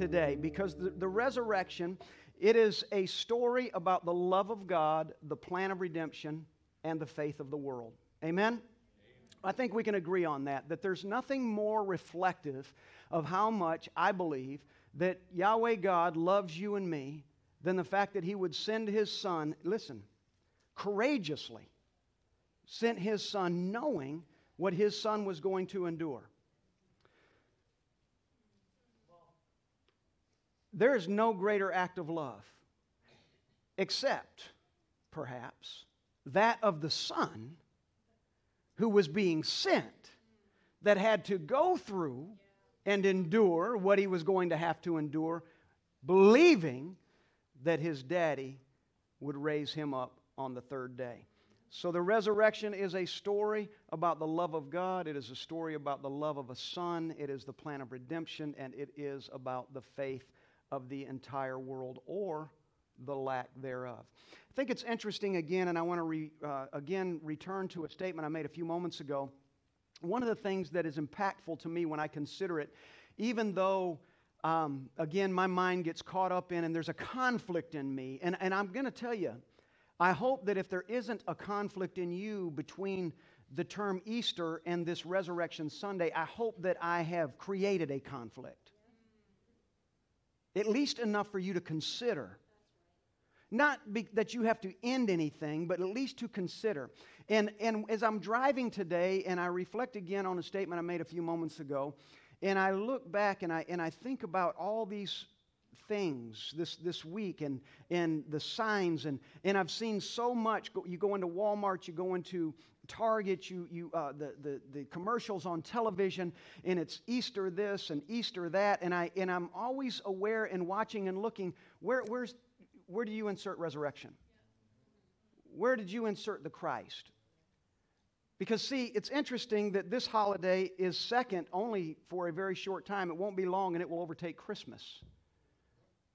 today because the, the resurrection, it is a story about the love of God, the plan of redemption, and the faith of the world. Amen? I think we can agree on that, that there's nothing more reflective of how much I believe that Yahweh God loves you and me than the fact that He would send His Son, listen, courageously sent His Son knowing what His Son was going to endure. There is no greater act of love, except, perhaps, that of the Son who was being sent that had to go through and endure what he was going to have to endure, believing that his daddy would raise him up on the third day. So the resurrection is a story about the love of God. It is a story about the love of a son. It is the plan of redemption, and it is about the faith of the entire world or the lack thereof. I think it's interesting again, and I want to re, uh, again return to a statement I made a few moments ago. One of the things that is impactful to me when I consider it, even though, um, again, my mind gets caught up in and there's a conflict in me, and, and I'm going to tell you, I hope that if there isn't a conflict in you between the term Easter and this Resurrection Sunday, I hope that I have created a conflict. At least enough for you to consider not be, that you have to end anything, but at least to consider. And, and as I'm driving today, and I reflect again on a statement I made a few moments ago, and I look back and I, and I think about all these things this, this week and, and the signs, and, and I've seen so much. You go into Walmart, you go into Target, you, you, uh, the, the, the commercials on television, and it's Easter this and Easter that, and, I, and I'm always aware and watching and looking where, where's where do you insert resurrection? Where did you insert the Christ? Because, see, it's interesting that this holiday is second only for a very short time. It won't be long and it will overtake Christmas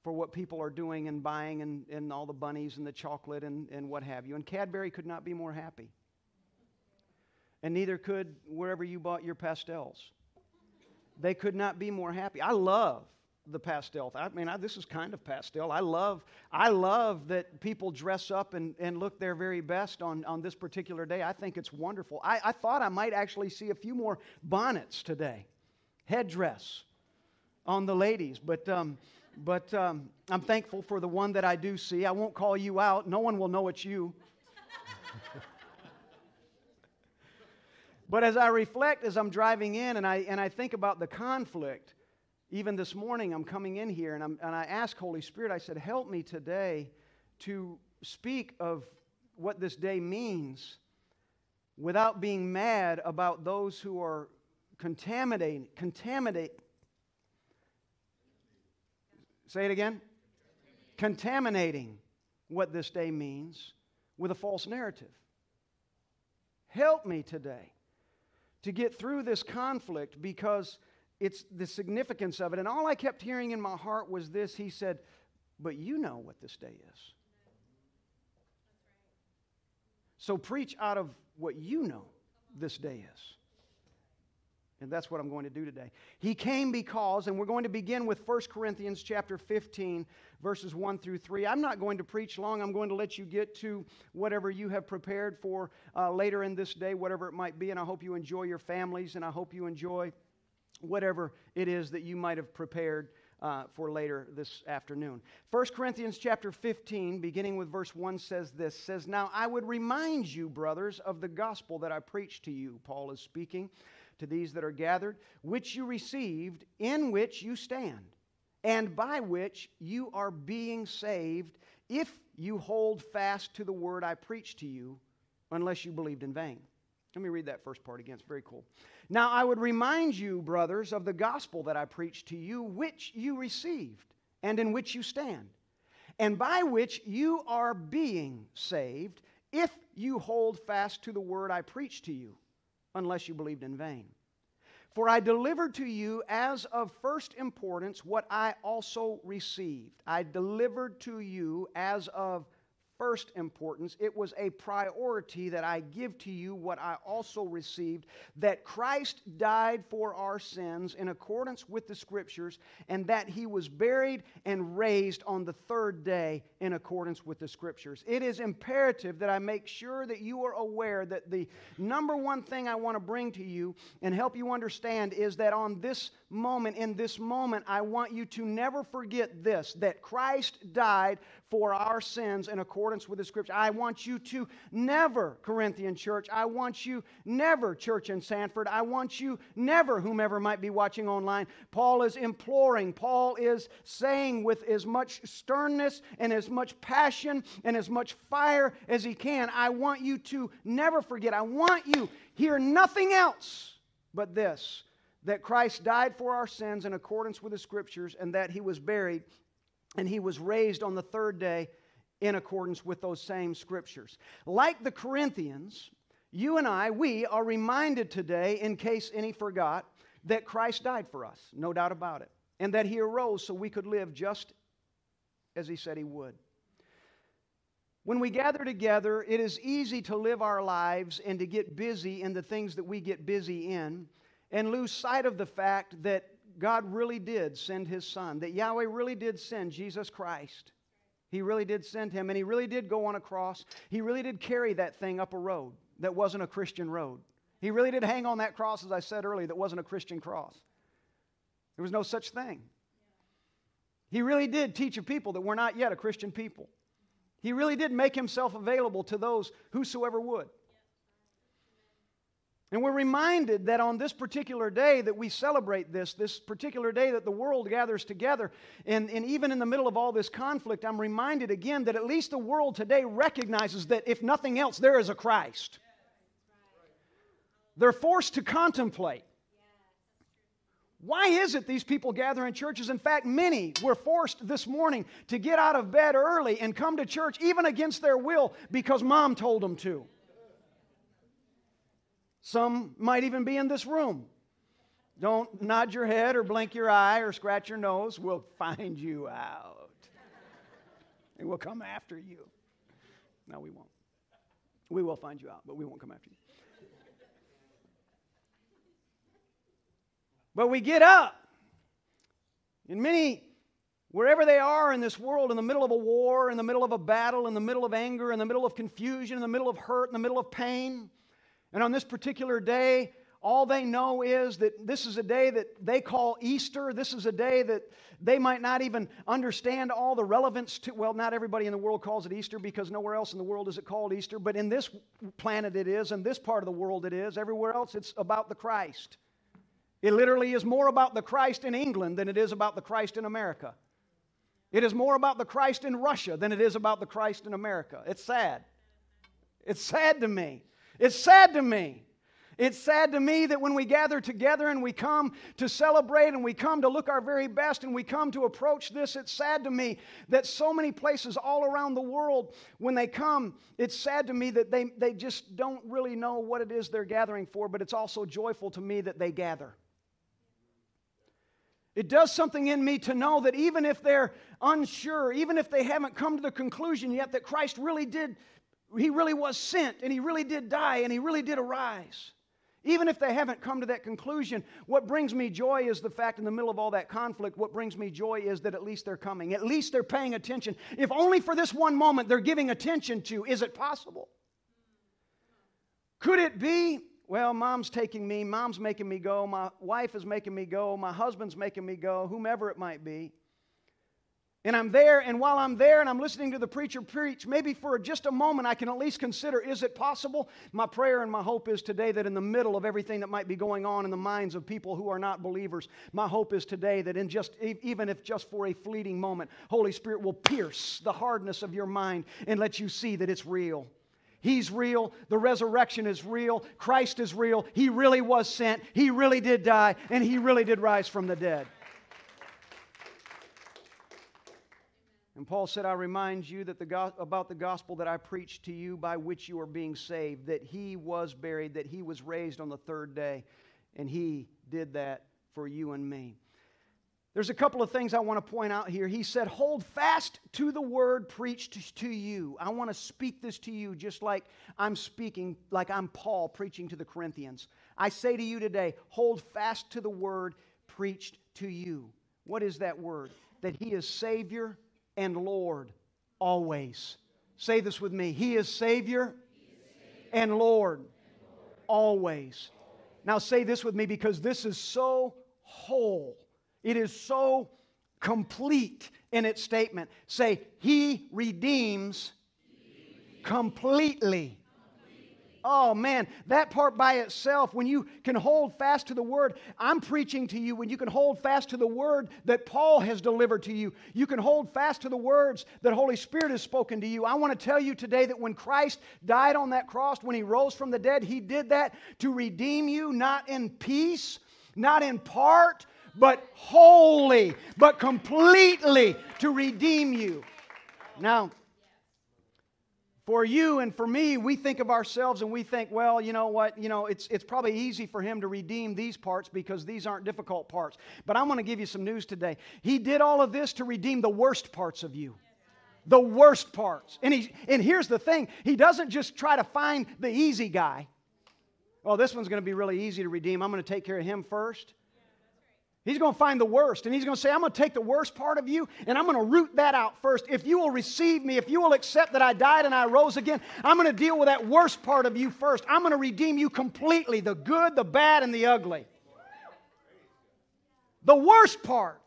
for what people are doing and buying and, and all the bunnies and the chocolate and, and what have you. And Cadbury could not be more happy. And neither could wherever you bought your pastels. They could not be more happy. I love the pastel. I mean, I, this is kind of pastel. I love, I love that people dress up and, and look their very best on, on this particular day. I think it's wonderful. I, I thought I might actually see a few more bonnets today, headdress on the ladies, but, um, but um, I'm thankful for the one that I do see. I won't call you out, no one will know it's you. But as I reflect, as I'm driving in, and I, and I think about the conflict, even this morning, I'm coming in here and, I'm, and I ask Holy Spirit, I said, help me today to speak of what this day means without being mad about those who are contaminating, contaminate. Say it again. Contaminating what this day means with a false narrative. Help me today to get through this conflict because it's the significance of it. And all I kept hearing in my heart was this He said, But you know what this day is. So preach out of what you know this day is. And that's what I'm going to do today. He came because, and we're going to begin with 1 Corinthians chapter 15, verses 1 through 3. I'm not going to preach long. I'm going to let you get to whatever you have prepared for uh, later in this day, whatever it might be. And I hope you enjoy your families, and I hope you enjoy whatever it is that you might have prepared uh, for later this afternoon. 1 Corinthians chapter 15, beginning with verse 1, says this says, Now I would remind you, brothers, of the gospel that I preached to you. Paul is speaking to these that are gathered, which you received, in which you stand, and by which you are being saved, if you hold fast to the word I preached to you, unless you believed in vain. Let me read that first part again. It's very cool. Now, I would remind you, brothers, of the gospel that I preached to you, which you received, and in which you stand, and by which you are being saved, if you hold fast to the word I preached to you, unless you believed in vain. For I delivered to you as of first importance what I also received. I delivered to you as of first importance. It was a priority that I give to you what I also received that Christ died for our sins in accordance with the Scriptures, and that he was buried and raised on the third day in accordance with the Scriptures. It is imperative that I make sure that you are aware that the number one thing I want to bring to you and help you understand is that on this moment, in this moment, I want you to never forget this that Christ died for our sins in accordance with the scripture. I want you to never, Corinthian church, I want you never, church in Sanford, I want you never, whomever might be watching online. Paul is imploring, Paul is saying with as much sternness and as much passion and as much fire as he can, I want you to never forget, I want you hear nothing else but this that Christ died for our sins in accordance with the scriptures and that he was buried and he was raised on the third day in accordance with those same scriptures. Like the Corinthians, you and I, we are reminded today, in case any forgot, that Christ died for us, no doubt about it, and that he arose so we could live just as he said he would. When we gather together, it is easy to live our lives and to get busy in the things that we get busy in and lose sight of the fact that God really did send his son, that Yahweh really did send Jesus Christ. He really did send him, and he really did go on a cross. He really did carry that thing up a road that wasn't a Christian road. He really did hang on that cross, as I said earlier, that wasn't a Christian cross. There was no such thing. He really did teach a people that were not yet a Christian people. He really did make himself available to those whosoever would. And we're reminded that on this particular day that we celebrate this, this particular day that the world gathers together, and, and even in the middle of all this conflict, I'm reminded again that at least the world today recognizes that if nothing else, there is a Christ. They're forced to contemplate. Why is it these people gather in churches? In fact, many were forced this morning to get out of bed early and come to church, even against their will, because mom told them to. Some might even be in this room. Don't nod your head or blink your eye or scratch your nose. We'll find you out. and we'll come after you. No, we won't. We will find you out, but we won't come after you. But we get up. And many, wherever they are in this world, in the middle of a war, in the middle of a battle, in the middle of anger, in the middle of confusion, in the middle of hurt, in the middle of pain, and on this particular day, all they know is that this is a day that they call Easter. This is a day that they might not even understand all the relevance to. Well, not everybody in the world calls it Easter because nowhere else in the world is it called Easter, but in this planet it is, in this part of the world it is. Everywhere else it's about the Christ. It literally is more about the Christ in England than it is about the Christ in America. It is more about the Christ in Russia than it is about the Christ in America. It's sad. It's sad to me. It's sad to me. It's sad to me that when we gather together and we come to celebrate and we come to look our very best and we come to approach this, it's sad to me that so many places all around the world, when they come, it's sad to me that they, they just don't really know what it is they're gathering for, but it's also joyful to me that they gather. It does something in me to know that even if they're unsure, even if they haven't come to the conclusion yet that Christ really did he really was sent and he really did die and he really did arise. Even if they haven't come to that conclusion, what brings me joy is the fact in the middle of all that conflict, what brings me joy is that at least they're coming. At least they're paying attention. If only for this one moment they're giving attention to, is it possible? Could it be? Well, mom's taking me, mom's making me go, my wife is making me go, my husband's making me go, whomever it might be. And I'm there, and while I'm there and I'm listening to the preacher preach, maybe for just a moment I can at least consider is it possible? My prayer and my hope is today that in the middle of everything that might be going on in the minds of people who are not believers, my hope is today that in just, even if just for a fleeting moment, Holy Spirit will pierce the hardness of your mind and let you see that it's real. He's real. The resurrection is real. Christ is real. He really was sent. He really did die, and He really did rise from the dead. And Paul said, I remind you that the go- about the gospel that I preached to you by which you are being saved, that he was buried, that he was raised on the third day, and he did that for you and me. There's a couple of things I want to point out here. He said, Hold fast to the word preached to you. I want to speak this to you just like I'm speaking, like I'm Paul preaching to the Corinthians. I say to you today, hold fast to the word preached to you. What is that word? That He is Savior and Lord always. Say this with me He is Savior, and Lord, always. Now say this with me because this is so whole. It is so complete in its statement. Say, He redeems completely. Oh man, that part by itself, when you can hold fast to the word, I'm preaching to you, when you can hold fast to the word that Paul has delivered to you, you can hold fast to the words that Holy Spirit has spoken to you. I want to tell you today that when Christ died on that cross, when he rose from the dead, he did that to redeem you, not in piece, not in part, but wholly, but completely to redeem you. Now, for you and for me, we think of ourselves and we think, well, you know what, you know, it's, it's probably easy for him to redeem these parts because these aren't difficult parts. But I'm going to give you some news today. He did all of this to redeem the worst parts of you. The worst parts. And, he, and here's the thing He doesn't just try to find the easy guy. Oh, this one's going to be really easy to redeem. I'm going to take care of him first. He's going to find the worst, and he's going to say, I'm going to take the worst part of you, and I'm going to root that out first. If you will receive me, if you will accept that I died and I rose again, I'm going to deal with that worst part of you first. I'm going to redeem you completely the good, the bad, and the ugly. The worst part.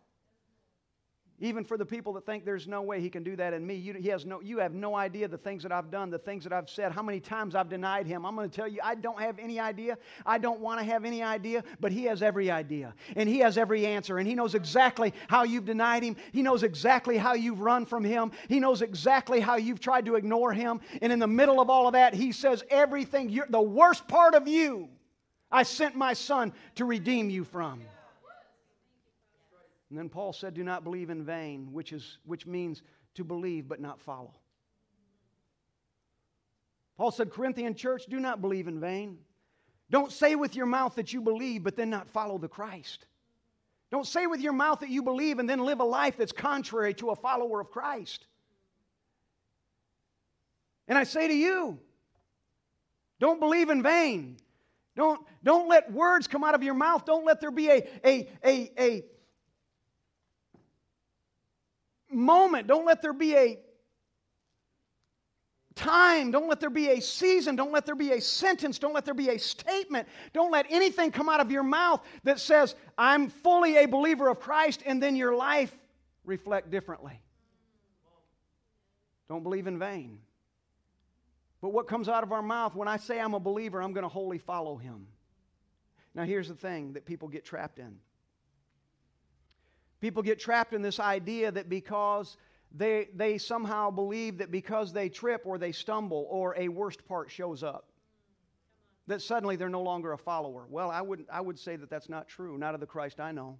Even for the people that think there's no way he can do that in me, you, he has no, you have no idea the things that I've done, the things that I've said, how many times I've denied him. I'm going to tell you, I don't have any idea. I don't want to have any idea, but he has every idea. And he has every answer. And he knows exactly how you've denied him. He knows exactly how you've run from him. He knows exactly how you've tried to ignore him. And in the middle of all of that, he says, Everything, the worst part of you, I sent my son to redeem you from. And then Paul said, Do not believe in vain, which, is, which means to believe but not follow. Paul said, Corinthian church, do not believe in vain. Don't say with your mouth that you believe, but then not follow the Christ. Don't say with your mouth that you believe and then live a life that's contrary to a follower of Christ. And I say to you, don't believe in vain. Don't, don't let words come out of your mouth. Don't let there be a, a, a, a moment. Don't let there be a time. Don't let there be a season. Don't let there be a sentence. Don't let there be a statement. Don't let anything come out of your mouth that says, I'm fully a believer of Christ, and then your life reflect differently. Don't believe in vain. But what comes out of our mouth, when I say I'm a believer, I'm going to wholly follow him. Now, here's the thing that people get trapped in People get trapped in this idea that because they, they somehow believe that because they trip or they stumble or a worst part shows up, that suddenly they're no longer a follower. Well, I, wouldn't, I would say that that's not true, not of the Christ I know.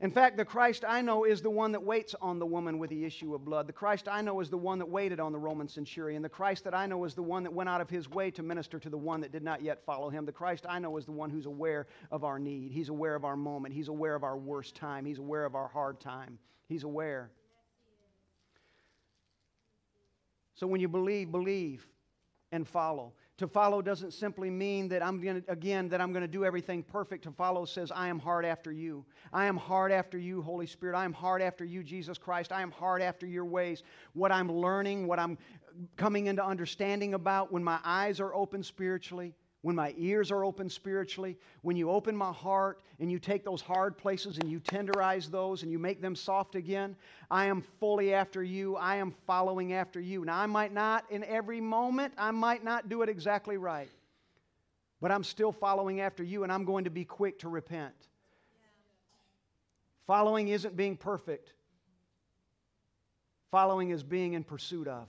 In fact, the Christ I know is the one that waits on the woman with the issue of blood. The Christ I know is the one that waited on the Roman centurion. The Christ that I know is the one that went out of his way to minister to the one that did not yet follow him. The Christ I know is the one who's aware of our need. He's aware of our moment. He's aware of our worst time. He's aware of our hard time. He's aware. So when you believe, believe and follow. To follow doesn't simply mean that I'm going to, again, that I'm going to do everything perfect. To follow says, I am hard after you. I am hard after you, Holy Spirit. I am hard after you, Jesus Christ. I am hard after your ways. What I'm learning, what I'm coming into understanding about when my eyes are open spiritually, when my ears are open spiritually, when you open my heart and you take those hard places and you tenderize those and you make them soft again, I am fully after you. I am following after you. Now, I might not in every moment, I might not do it exactly right, but I'm still following after you and I'm going to be quick to repent. Following isn't being perfect, following is being in pursuit of.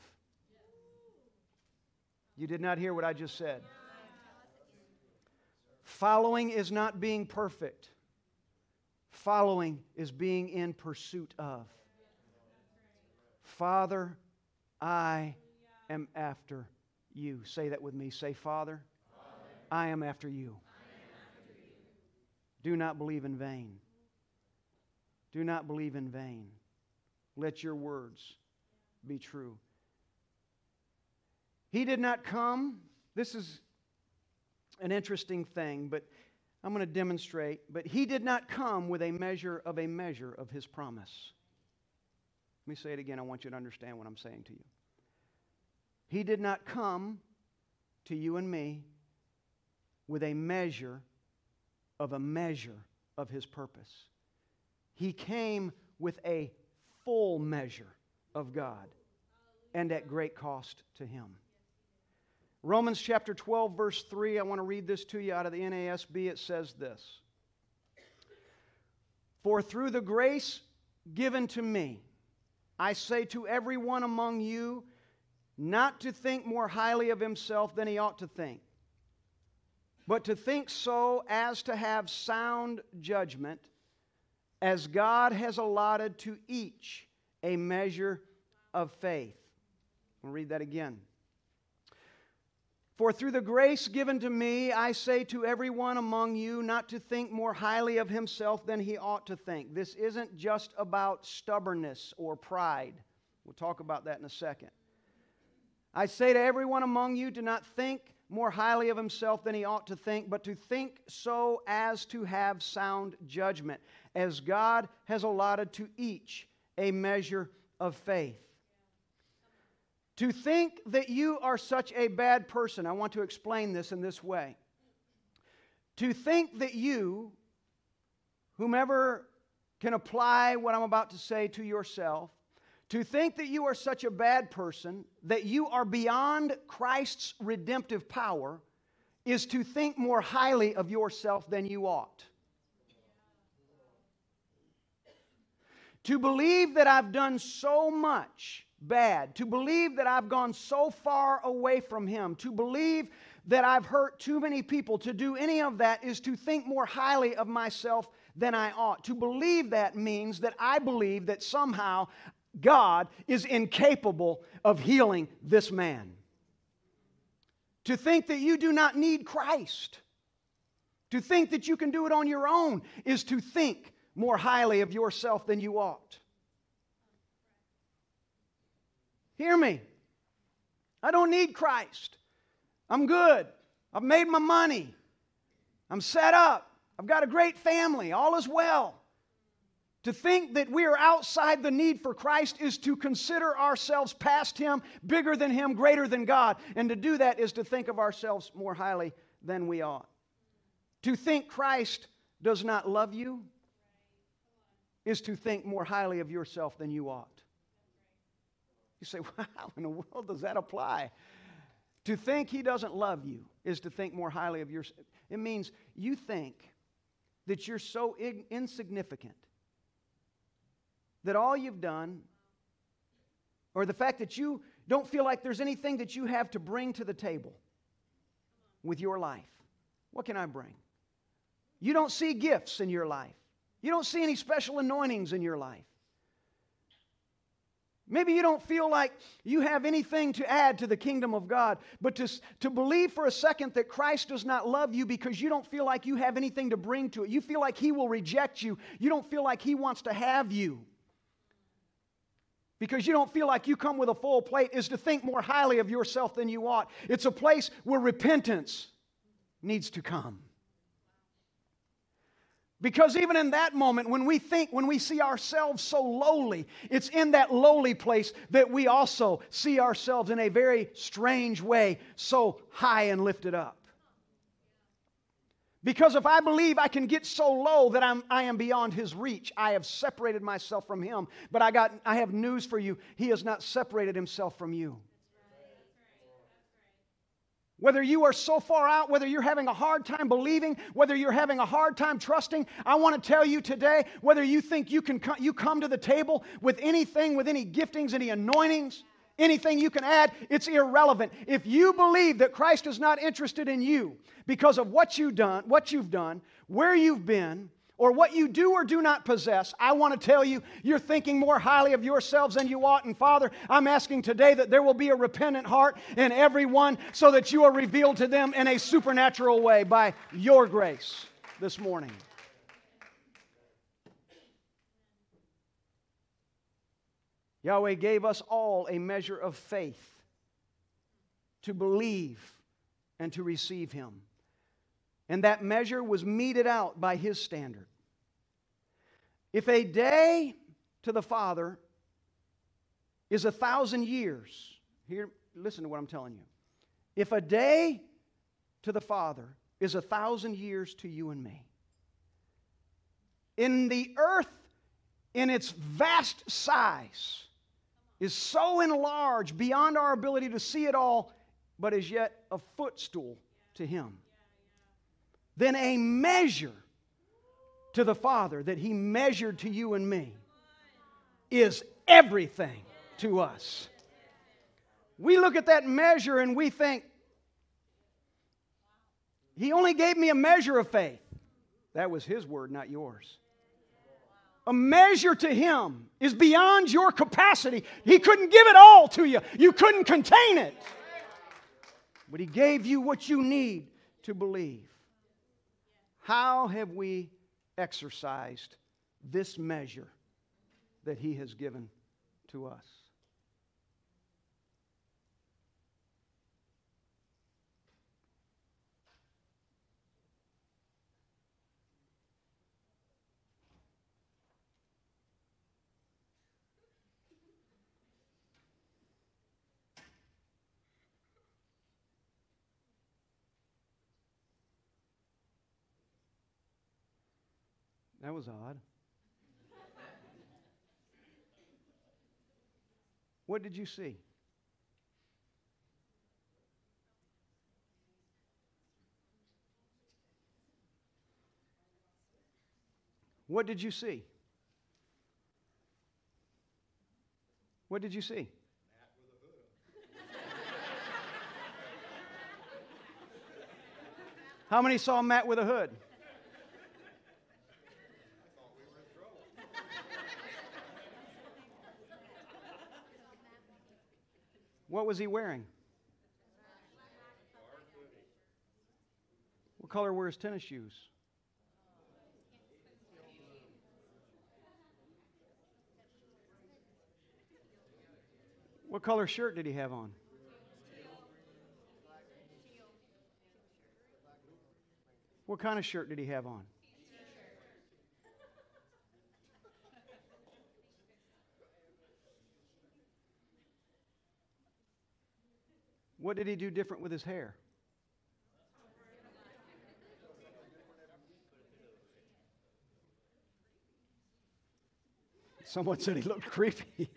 You did not hear what I just said. Following is not being perfect, following is being in pursuit of. Father, I am after you. Say that with me. Say, Father, I am after you. Do not believe in vain. do not believe in vain. Let your words be true. He did not come. This is an interesting thing, but I'm going to demonstrate. But he did not come with a measure of a measure of his promise. Let me say it again. I want you to understand what I'm saying to you. He did not come to you and me with a measure of a measure of his purpose. He came with a full measure of God and at great cost to him. Romans chapter 12, verse 3, I want to read this to you out of the NASB. It says this For through the grace given to me, I say to everyone among you, not to think more highly of himself than he ought to think, but to think so as to have sound judgment, as God has allotted to each a measure of faith. I'll read that again. For through the grace given to me, I say to everyone among you not to think more highly of himself than he ought to think. This isn't just about stubbornness or pride. We'll talk about that in a second. I say to everyone among you, do not think more highly of himself than he ought to think, but to think so as to have sound judgment, as God has allotted to each a measure of faith. To think that you are such a bad person, I want to explain this in this way. To think that you, whomever can apply what I'm about to say to yourself, to think that you are such a bad person, that you are beyond Christ's redemptive power, is to think more highly of yourself than you ought. To believe that I've done so much bad, to believe that I've gone so far away from Him, to believe that I've hurt too many people, to do any of that is to think more highly of myself than I ought. To believe that means that I believe that somehow God is incapable of healing this man. To think that you do not need Christ, to think that you can do it on your own, is to think more highly of yourself than you ought. Hear me. I don't need Christ. I'm good. I've made my money. I'm set up. I've got a great family. All is well. To think that we are outside the need for Christ is to consider ourselves past Him, bigger than Him, greater than God. And to do that is to think of ourselves more highly than we ought. To think Christ does not love you is to think more highly of yourself than you ought. You say, how in the world does that apply? To think He doesn't love you is to think more highly of yourself. It means you think that you're so insignificant that all you've done, or the fact that you don't feel like there's anything that you have to bring to the table with your life. What can I bring? You don't see gifts in your life. You don't see any special anointings in your life. Maybe you don't feel like you have anything to add to the kingdom of God, but to, to believe for a second that Christ does not love you because you don't feel like you have anything to bring to it. You feel like He will reject you. You don't feel like He wants to have you because you don't feel like you come with a full plate is to think more highly of yourself than you ought. It's a place where repentance needs to come. Because even in that moment, when we think, when we see ourselves so lowly, it's in that lowly place that we also see ourselves in a very strange way, so high and lifted up. Because if I believe I can get so low that I'm, I am beyond his reach, I have separated myself from him. But I, got, I have news for you. He has not separated himself from you. Whether you are so far out, whether you're having a hard time believing, whether you're having a hard time trusting, I want to tell you today whether you think you can you come to the table with anything, with any giftings, any anointings, anything you can add, it's irrelevant. If you believe that Christ is not interested in you because of what you've done, what you've done, where you've been, or what you do or do not possess, I want to tell you, you're thinking more highly of yourselves than you ought. And Father, I'm asking today that there will be a repentant heart in everyone so that you are revealed to them in a supernatural way by your grace this morning. Yahweh gave us all a measure of faith to believe and to receive Him. And that measure was meted out by His standard. If a day to the Father is a thousand years, here, listen to what I'm telling you. If a day to the Father is a thousand years to you and me, in the earth, in its vast size, is so enlarged beyond our ability to see it all, but is yet a footstool to Him. Then a measure to the Father that He measured to you and me is everything to us. We look at that measure and we think, He only gave me a measure of faith. That was His word, not yours. A measure to Him is beyond your capacity. He couldn't give it all to you, you couldn't contain it. But He gave you what you need to believe. How have we exercised this measure that He has given to us? That was odd. What did you see? What did you see? What did you see? How many saw Matt with a hood? What was he wearing? What color were his tennis shoes? What color shirt did he have on? What kind of shirt did he have on? What did he do different with his hair? Someone said he looked creepy.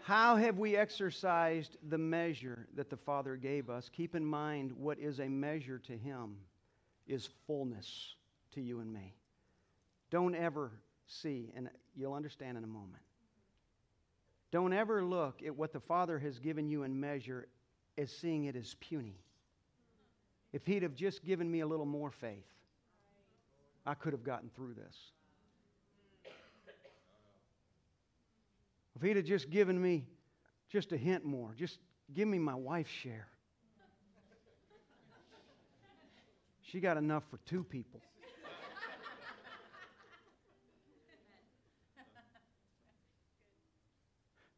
How have we exercised the measure that the Father gave us? Keep in mind what is a measure to Him is fullness to you and me. Don't ever see, and you'll understand in a moment. Don't ever look at what the Father has given you in measure as seeing it as puny. If He'd have just given me a little more faith, I could have gotten through this. If He'd have just given me just a hint more, just give me my wife's share. She got enough for two people.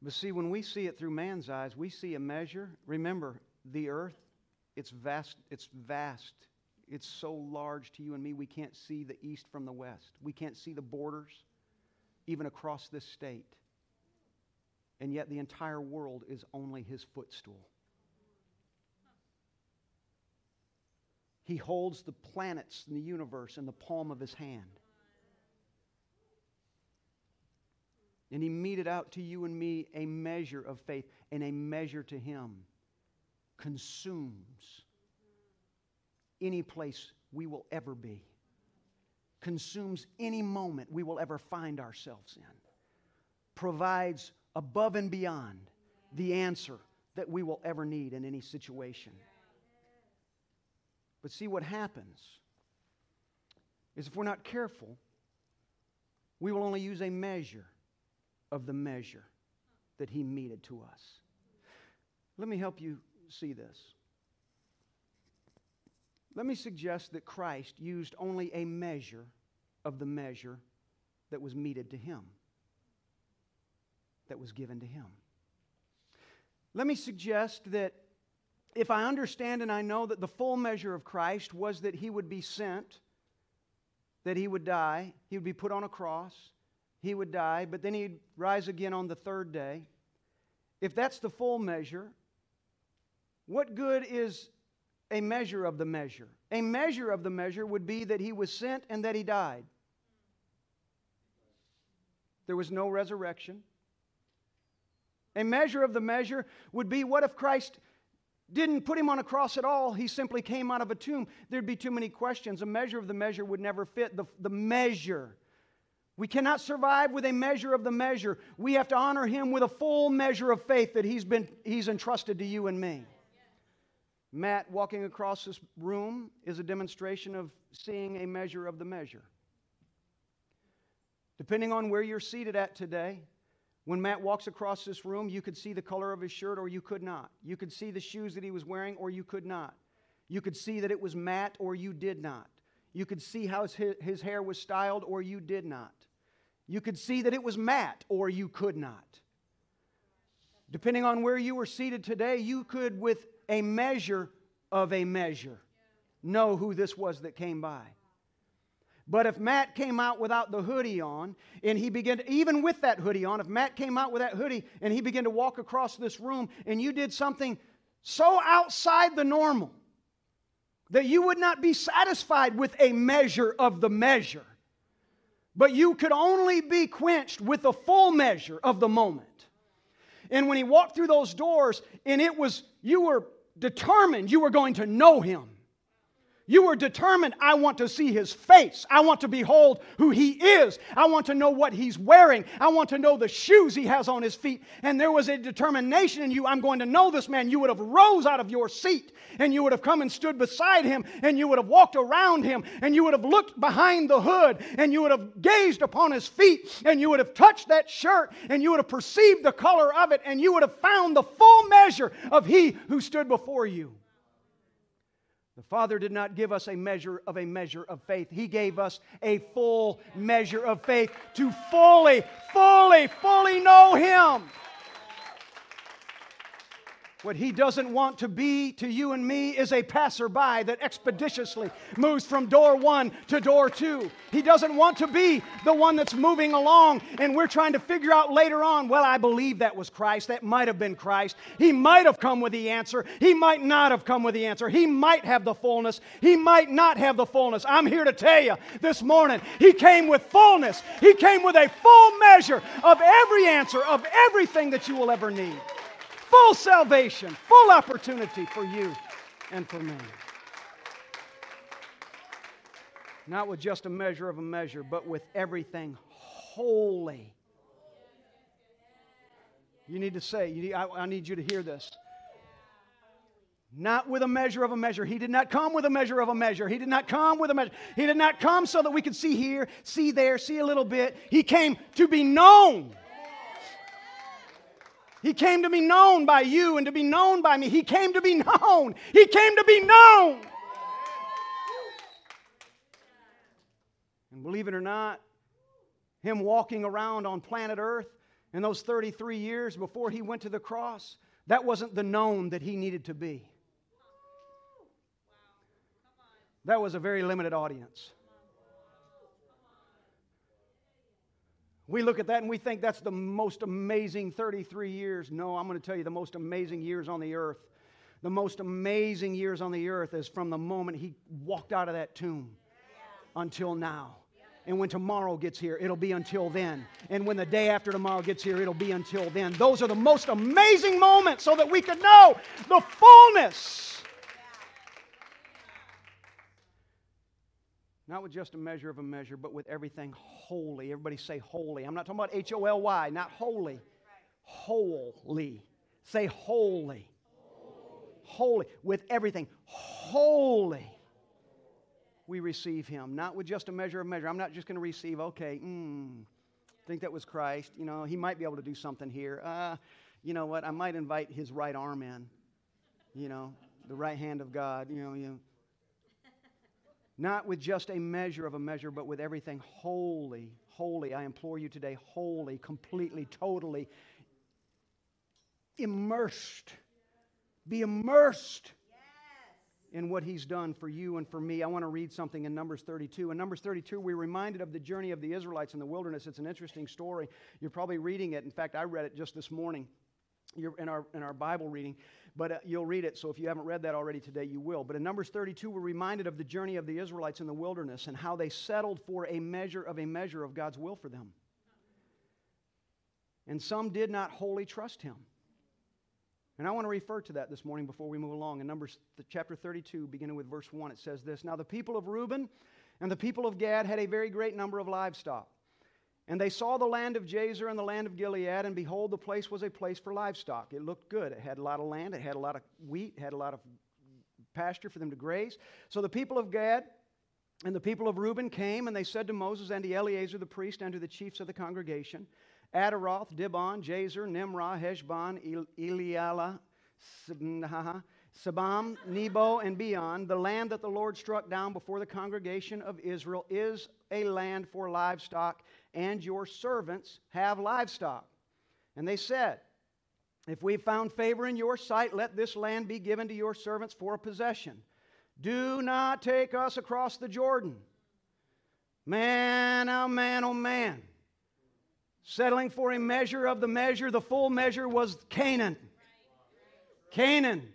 But see, when we see it through man's eyes, we see a measure. Remember, the earth, it's vast, it's vast. It's so large to you and me, we can't see the east from the west. We can't see the borders, even across this state. And yet, the entire world is only his footstool. He holds the planets and the universe in the palm of his hand. And he meted out to you and me a measure of faith, and a measure to him consumes any place we will ever be, consumes any moment we will ever find ourselves in, provides above and beyond the answer that we will ever need in any situation. But see what happens is if we're not careful, we will only use a measure of the measure that He meted to us. Let me help you see this. Let me suggest that Christ used only a measure of the measure that was meted to him, that was given to him. Let me suggest that if I understand and I know that the full measure of Christ was that he would be sent, that he would die, he would be put on a cross, he would die, but then he'd rise again on the third day. If that's the full measure, what good is a measure of the measure? A measure of the measure would be that he was sent and that he died. There was no resurrection. A measure of the measure would be what if Christ didn't put him on a cross at all? He simply came out of a tomb. There'd be too many questions. A measure of the measure would never fit. The, the measure. We cannot survive with a measure of the measure. We have to honor him with a full measure of faith that he's, been, he's entrusted to you and me. Matt walking across this room is a demonstration of seeing a measure of the measure. Depending on where you're seated at today, when Matt walks across this room, you could see the color of his shirt or you could not. You could see the shoes that he was wearing or you could not. You could see that it was Matt or you did not. You could see how his, his hair was styled or you did not. You could see that it was Matt or you could not. Depending on where you were seated today, you could, with a measure of a measure, know who this was that came by. But if Matt came out without the hoodie on, and he began, to, even with that hoodie on, if Matt came out with that hoodie and he began to walk across this room and you did something so outside the normal that you would not be satisfied with a measure of the measure, but you could only be quenched with the full measure of the moment. And when he walked through those doors, and it was, you were determined you were going to know him. You were determined, I want to see his face. I want to behold who he is. I want to know what he's wearing. I want to know the shoes he has on his feet. And there was a determination in you, I'm going to know this man. You would have rose out of your seat and you would have come and stood beside him and you would have walked around him and you would have looked behind the hood and you would have gazed upon his feet and you would have touched that shirt and you would have perceived the color of it and you would have found the full measure of he who stood before you. The Father did not give us a measure of a measure of faith. He gave us a full measure of faith to fully, fully, fully know Him. What he doesn't want to be to you and me is a passerby that expeditiously moves from door one to door two. He doesn't want to be the one that's moving along and we're trying to figure out later on, well, I believe that was Christ. That might have been Christ. He might have come with the answer. He might not have come with the answer. He might have the fullness. He might not have the fullness. I'm here to tell you this morning, he came with fullness. He came with a full measure of every answer, of everything that you will ever need full salvation, full opportunity for you and for me. Not with just a measure of a measure, but with everything holy. You need to say, need, I, I need you to hear this. Not with a measure of a measure. He did not come with a measure of a measure. He did not come with a measure. He did not come so that we could see here, see there, see a little bit. He came to be known. He came to be known by you and to be known by me. He came to be known. He came to be known. And believe it or not, him walking around on planet Earth in those 33 years before he went to the cross, that wasn't the known that he needed to be. That was a very limited audience. We look at that and we think that's the most amazing 33 years. No, I'm going to tell you the most amazing years on the earth. The most amazing years on the earth is from the moment he walked out of that tomb until now. And when tomorrow gets here, it'll be until then. And when the day after tomorrow gets here, it'll be until then. Those are the most amazing moments so that we could know the fullness Not with just a measure of a measure, but with everything holy. Everybody say holy. I'm not talking about H O L Y, not holy. Holy. Say holy. Holy. With everything. Holy. We receive Him. Not with just a measure of measure. I'm not just going to receive, okay, mm, think that was Christ. You know, He might be able to do something here. Uh, you know what? I might invite His right arm in. You know, the right hand of God. You know, you know Not with just a measure of a measure, but with everything wholly, wholly. I implore you today, wholly, completely, totally immersed. Be immersed in what he's done for you and for me. I want to read something in Numbers 32. In Numbers 32, we're reminded of the journey of the Israelites in the wilderness. It's an interesting story. You're probably reading it. In fact, I read it just this morning You're in our, in our Bible reading, but uh, you'll read it. So if you haven't read that already today, you will. But in Numbers 32, we're reminded of the journey of the Israelites in the wilderness and how they settled for a measure of a measure of God's will for them. And some did not wholly trust him. And I want to refer to that this morning before we move along. In Numbers chapter 32, beginning with verse 1, it says this Now the people of Reuben and the people of Gad had a very great number of livestock. And they saw the land of Jazer and the land of Gilead, and behold, the place was a place for livestock. It looked good. It had a lot of land, it had a lot of wheat, it had a lot of pasture for them to graze. So the people of Gad and the people of Reuben came, and they said to Moses and to Eleazar the priest and to the chiefs of the congregation, Ataroth, Dibon, Jazer, Nimrah, Heshbon, Elealeh, Sebam, Nebo, and Beon, the land that the Lord struck down before the congregation of Israel is a land for livestock, and your servants have livestock. And they said, If we've found favor in your sight, let this land be given to your servants for a possession. Do not take us across the Jordan. Man, oh man, oh man settling for a measure of the measure. The full measure was Canaan. Canaan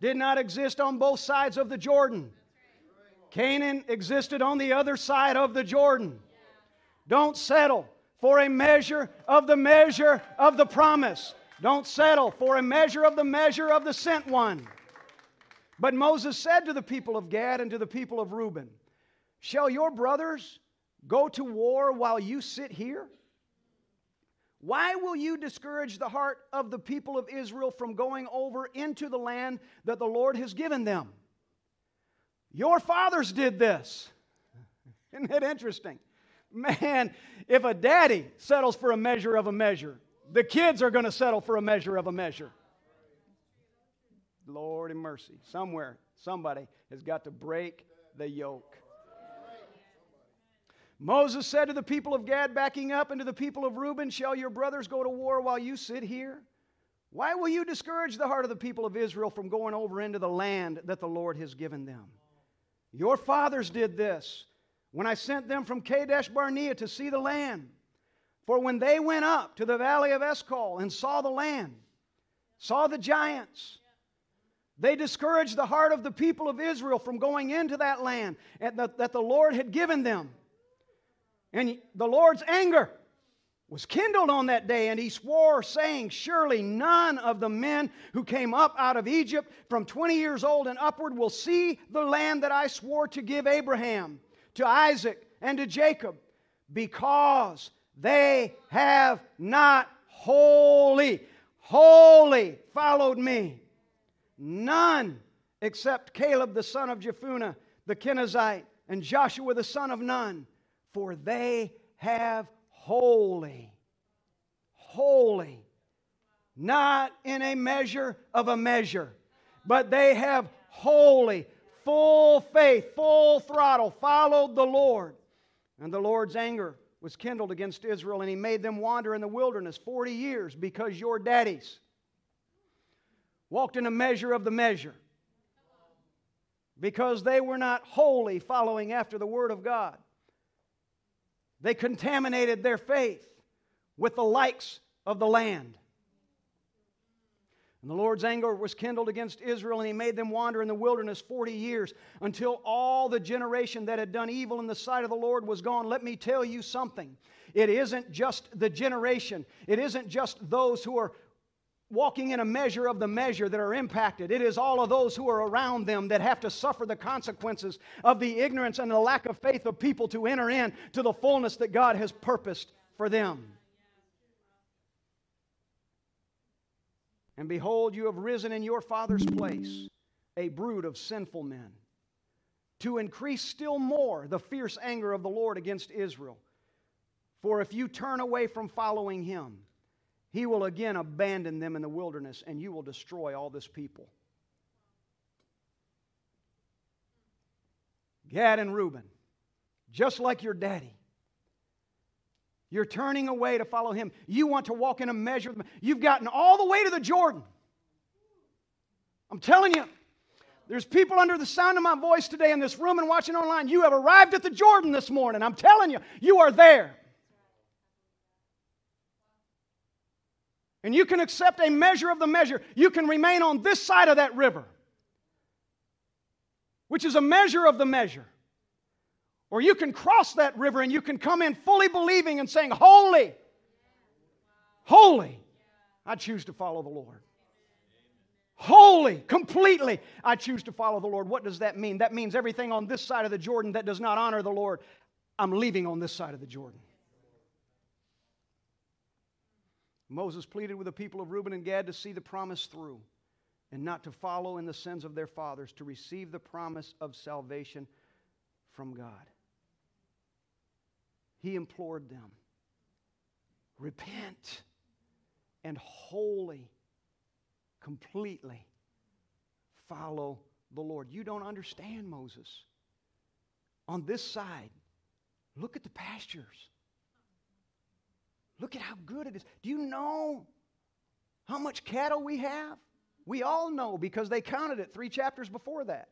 did not exist on both sides of the Jordan. Canaan existed on the other side of the Jordan. Don't settle for a measure of the measure of the promise. Don't settle for a measure of the measure of the sent one. But Moses said to the people of Gad and to the people of Reuben, Shall your brothers go to war while you sit here? Why will you discourage the heart of the people of Israel from going over into the land that the Lord has given them? Your fathers did this. Isn't that interesting? Man, if a daddy settles for a measure of a measure, the kids are going to settle for a measure of a measure. Lord in mercy. Somewhere, somebody has got to break the yoke. Moses said to the people of Gad, backing up, and to the people of Reuben, Shall your brothers go to war while you sit here? Why will you discourage the heart of the people of Israel from going over into the land that the Lord has given them? Your fathers did this when I sent them from Kadesh Barnea to see the land. For when they went up to the valley of Eshcol and saw the land, saw the giants, they discouraged the heart of the people of Israel from going into that land that the Lord had given them. And the Lord's anger was kindled on that day, and he swore, saying, Surely none of the men who came up out of Egypt from 20 years old and upward will see the land that I swore to give Abraham, to Isaac, and to Jacob, because they have not wholly, wholly followed me. None except Caleb the son of Jephunneh the Kenizzite and Joshua the son of Nun for they have wholly, wholly, not in a measure of a measure, but they have wholly, full faith, full throttle, followed the Lord. And the Lord's anger was kindled against Israel, and he made them wander in the wilderness 40 years because your daddies walked in a measure of the measure. Because they were not wholly following after the Word of God. They contaminated their faith with the likes of the land. And the Lord's anger was kindled against Israel, and he made them wander in the wilderness 40 years until all the generation that had done evil in the sight of the Lord was gone. Let me tell you something. It isn't just the generation, it isn't just those who are walking in a measure of the measure that are impacted. It is all of those who are around them that have to suffer the consequences of the ignorance and the lack of faith of people to enter in to the fullness that God has purposed for them. And behold, you have risen in your father's place, a brood of sinful men, to increase still more the fierce anger of the Lord against Israel. For if you turn away from following him, he will again abandon them in the wilderness, and you will destroy all this people. Gad and Reuben, just like your daddy. You're turning away to follow him. You want to walk in a measure. You've gotten all the way to the Jordan. I'm telling you, there's people under the sound of my voice today in this room and watching online. You have arrived at the Jordan this morning. I'm telling you, you are there. And you can accept a measure of the measure. You can remain on this side of that river, which is a measure of the measure. Or you can cross that river and you can come in fully believing and saying, Wholly, wholly, I choose to follow the Lord. Wholly, completely, I choose to follow the Lord. What does that mean? That means everything on this side of the Jordan that does not honor the Lord, I'm leaving on this side of the Jordan. Moses pleaded with the people of Reuben and Gad to see the promise through and not to follow in the sins of their fathers, to receive the promise of salvation from God. He implored them repent and wholly, completely follow the Lord. You don't understand, Moses. On this side, look at the pastures. Look at how good it is. Do you know how much cattle we have? We all know because they counted it three chapters before that.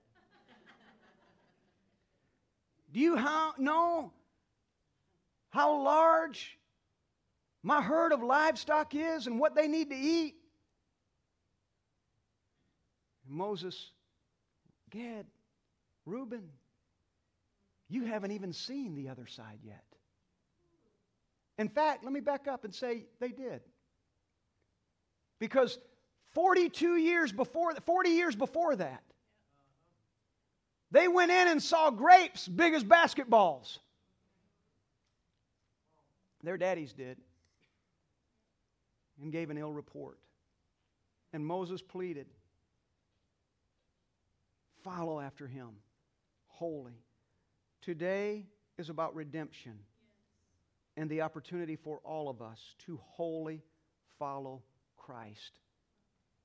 Do you how, know how large my herd of livestock is and what they need to eat? Moses, Gad, Reuben, you haven't even seen the other side yet. In fact, let me back up and say they did. Because 42 years before, 40 years before that, they went in and saw grapes big as basketballs. Their daddies did. And gave an ill report. And Moses pleaded follow after him, wholly. Today is about redemption and the opportunity for all of us to wholly follow Christ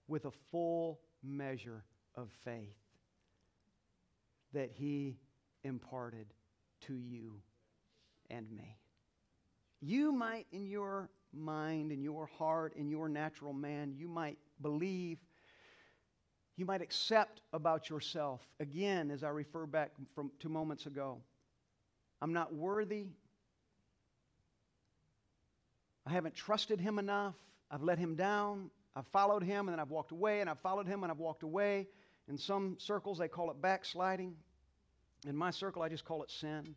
with a full measure of faith that He imparted to you and me. You might, in your mind, in your heart, in your natural man, you might believe, you might accept about yourself. Again, as I refer back from two moments ago, I'm not worthy I haven't trusted him enough. I've let him down. I've followed him and then I've walked away and I've followed him and I've walked away. In some circles, they call it backsliding. In my circle, I just call it sin.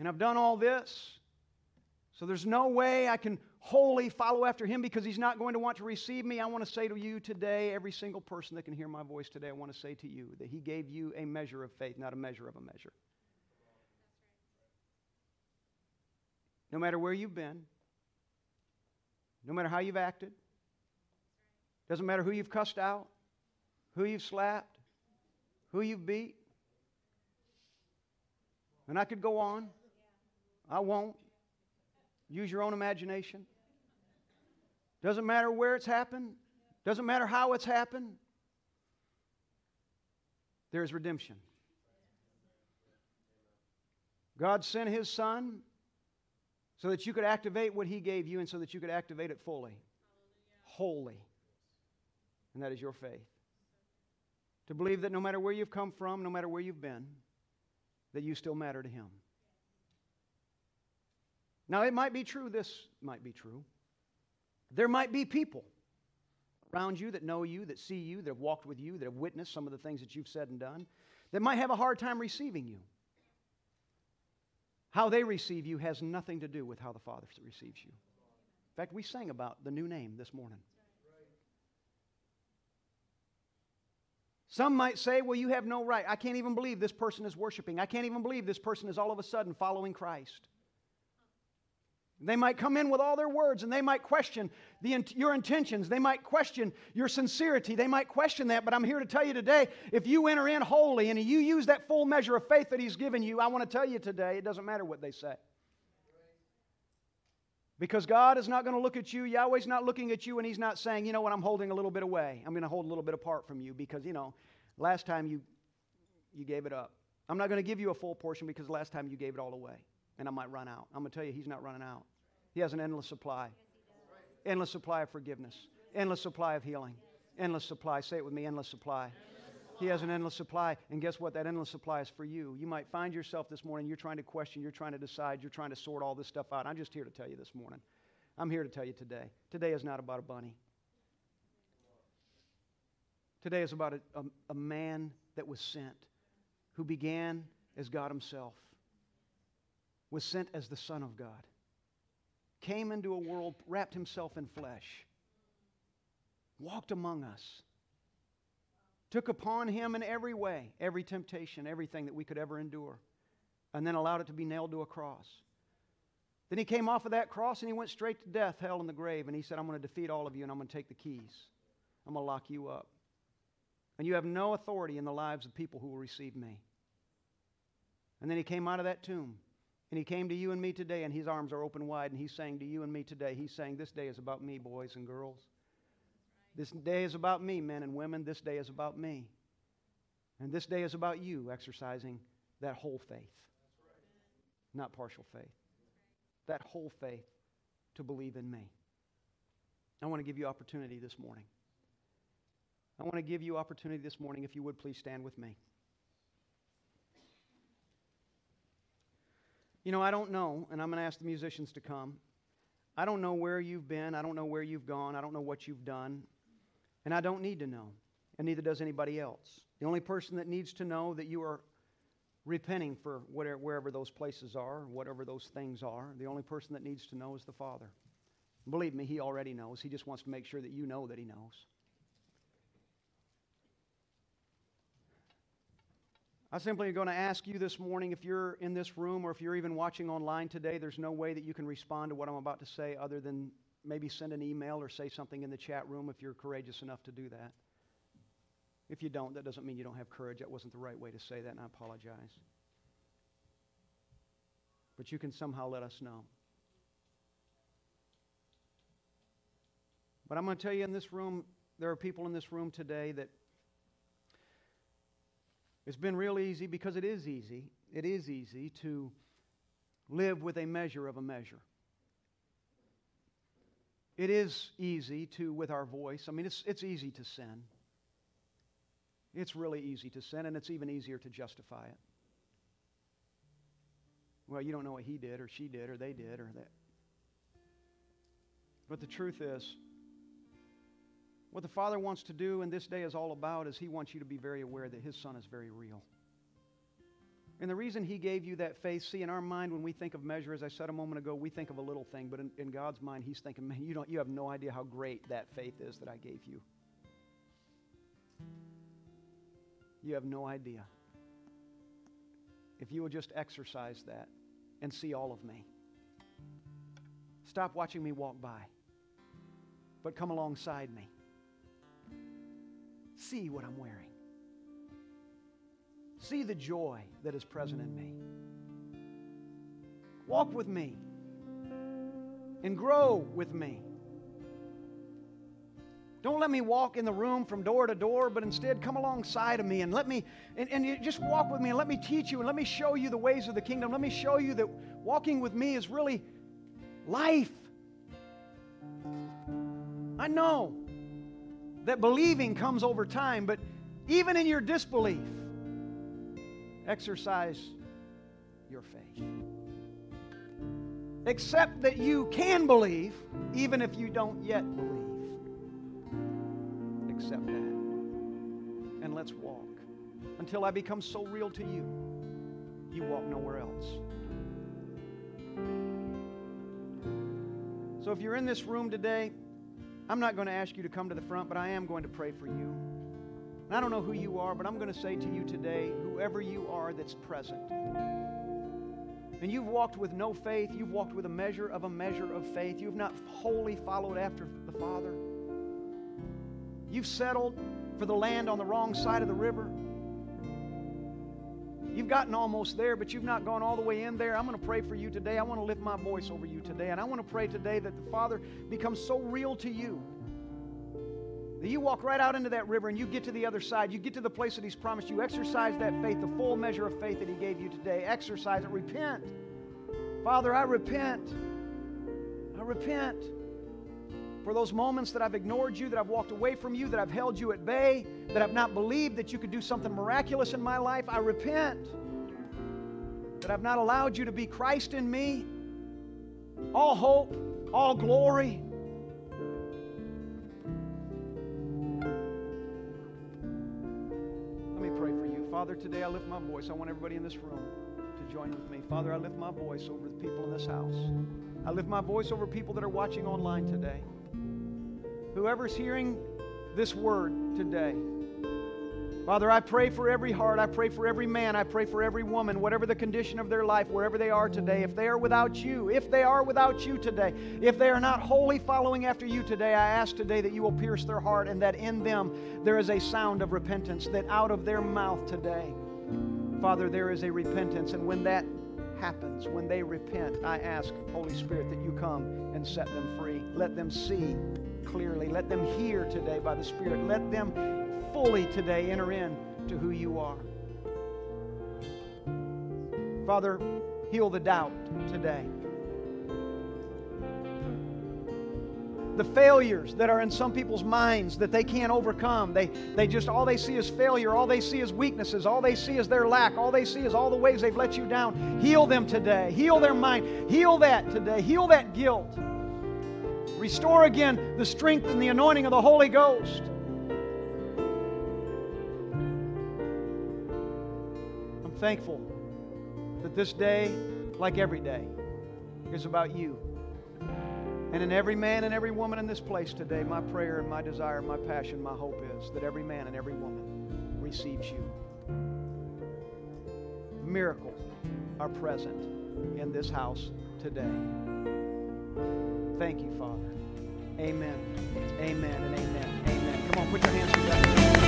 And I've done all this. So there's no way I can wholly follow after him because he's not going to want to receive me. I want to say to you today, every single person that can hear my voice today, I want to say to you that he gave you a measure of faith, not a measure of a measure. no matter where you've been, no matter how you've acted. Doesn't matter who you've cussed out, who you've slapped, who you've beat. And I could go on. I won't. Use your own imagination. Doesn't matter where it's happened, doesn't matter how it's happened. There is redemption. God sent His Son so that you could activate what He gave you and so that you could activate it fully, wholly. And that is your faith. To believe that no matter where you've come from, no matter where you've been, that you still matter to Him. Now, it might be true, this might be true. There might be people around you that know you, that see you, that have walked with you, that have witnessed some of the things that you've said and done, that might have a hard time receiving you. How they receive you has nothing to do with how the Father receives you. In fact, we sang about the new name this morning. Some might say, well, you have no right. I can't even believe this person is worshiping. I can't even believe this person is all of a sudden following Christ. They might come in with all their words and they might question the, your intentions. They might question your sincerity. They might question that. But I'm here to tell you today if you enter in wholly and you use that full measure of faith that He's given you, I want to tell you today it doesn't matter what they say. Because God is not going to look at you. Yahweh's not looking at you and He's not saying, you know what, I'm holding a little bit away. I'm going to hold a little bit apart from you because, you know, Last time you, you gave it up. I'm not going to give you a full portion because last time you gave it all away, and I might run out. I'm going to tell you, He's not running out. He has an endless supply. Endless supply of forgiveness, endless supply of healing, endless supply. Say it with me endless supply. He has an endless supply. And guess what? That endless supply is for you. You might find yourself this morning, you're trying to question, you're trying to decide, you're trying to sort all this stuff out. I'm just here to tell you this morning. I'm here to tell you today. Today is not about a bunny. Today is about a, a, a man that was sent, who began as God Himself, was sent as the Son of God, came into a world, wrapped Himself in flesh, walked among us took upon him in every way, every temptation, everything that we could ever endure, and then allowed it to be nailed to a cross. Then he came off of that cross and he went straight to death, hell, and the grave. And he said, I'm going to defeat all of you and I'm going to take the keys. I'm going to lock you up. And you have no authority in the lives of people who will receive me. And then he came out of that tomb and he came to you and me today, and his arms are open wide, and he's saying to you and me today, he's saying, This day is about me, boys and girls. This day is about me, men and women. This day is about me. And this day is about you exercising that whole faith, not partial faith. That whole faith to believe in me. I want to give you opportunity this morning. I want to give you opportunity this morning. If you would please stand with me. You know, I don't know, and I'm going to ask the musicians to come. I don't know where you've been. I don't know where you've gone. I don't know what you've done. And I don't need to know, and neither does anybody else. The only person that needs to know that you are repenting for whatever, wherever those places are, whatever those things are, the only person that needs to know is the Father. Believe me, He already knows. He just wants to make sure that you know that He knows. I simply am going to ask you this morning if you're in this room or if you're even watching online today, there's no way that you can respond to what I'm about to say other than maybe send an email or say something in the chat room if you're courageous enough to do that. If you don't, that doesn't mean you don't have courage. That wasn't the right way to say that, and I apologize. But you can somehow let us know. But I'm going to tell you in this room, there are people in this room today that it's been real easy because it is easy. It is easy to live with a measure of a measure. It is easy to, with our voice, I mean, it's, it's easy to sin. It's really easy to sin, and it's even easier to justify it. Well, you don't know what he did, or she did, or they did, or that. But the truth is, what the Father wants to do, and this day is all about, is He wants you to be very aware that His Son is very real. And the reason he gave you that faith, see, in our mind, when we think of measure, as I said a moment ago, we think of a little thing, but in, in God's mind, he's thinking, man, you, don't, you have no idea how great that faith is that I gave you. You have no idea. If you will just exercise that and see all of me. Stop watching me walk by, but come alongside me. See what I'm wearing. See the joy that is present in me. Walk with me and grow with me. Don't let me walk in the room from door to door, but instead come alongside of me and let me, and, and just walk with me and let me teach you and let me show you the ways of the kingdom. Let me show you that walking with me is really life. I know that believing comes over time, but even in your disbelief, exercise your faith. Accept that you can believe, even if you don't yet believe. Accept that. And let's walk. Until I become so real to you, you walk nowhere else. So if you're in this room today, I'm not going to ask you to come to the front, but I am going to pray for you. And I don't know who you are, but I'm going to say to you today, whoever you are that's present, and you've walked with no faith, you've walked with a measure of a measure of faith, you've not wholly followed after the Father, you've settled for the land on the wrong side of the river. You've gotten almost there, but you've not gone all the way in there. I'm going to pray for you today. I want to lift my voice over you today. And I want to pray today that the Father becomes so real to you That you walk right out into that river and you get to the other side. You get to the place that He's promised you. Exercise that faith, the full measure of faith that He gave you today. Exercise it. Repent. Father, I repent. I repent for those moments that I've ignored you, that I've walked away from you, that I've held you at bay, that I've not believed that you could do something miraculous in my life. I repent that I've not allowed you to be Christ in me. All hope, all glory. Let me pray for you. Father, today I lift my voice. I want everybody in this room to join with me. Father, I lift my voice over the people in this house. I lift my voice over people that are watching online today. Whoever's hearing this word today, Father, I pray for every heart. I pray for every man. I pray for every woman, whatever the condition of their life, wherever they are today. If they are without you, if they are without you today, if they are not wholly following after you today, I ask today that you will pierce their heart and that in them there is a sound of repentance, that out of their mouth today, Father, there is a repentance. And when that happens, when they repent, I ask, Holy Spirit, that you come and set them free. Let them see clearly. Let them hear today by the Spirit. Let them fully today enter in to who you are. Father, heal the doubt today. the failures that are in some people's minds that they can't overcome. They, they just, all they see is failure. All they see is weaknesses. All they see is their lack. All they see is all the ways they've let you down. Heal them today. Heal their mind. Heal that today. Heal that guilt. Restore again the strength and the anointing of the Holy Ghost. I'm thankful that this day, like every day, is about you. And in every man and every woman in this place today, my prayer and my desire my passion, my hope is that every man and every woman receives you. Miracles are present in this house today. Thank you, Father. Amen. Amen and amen. Amen. Come on, put your hands together.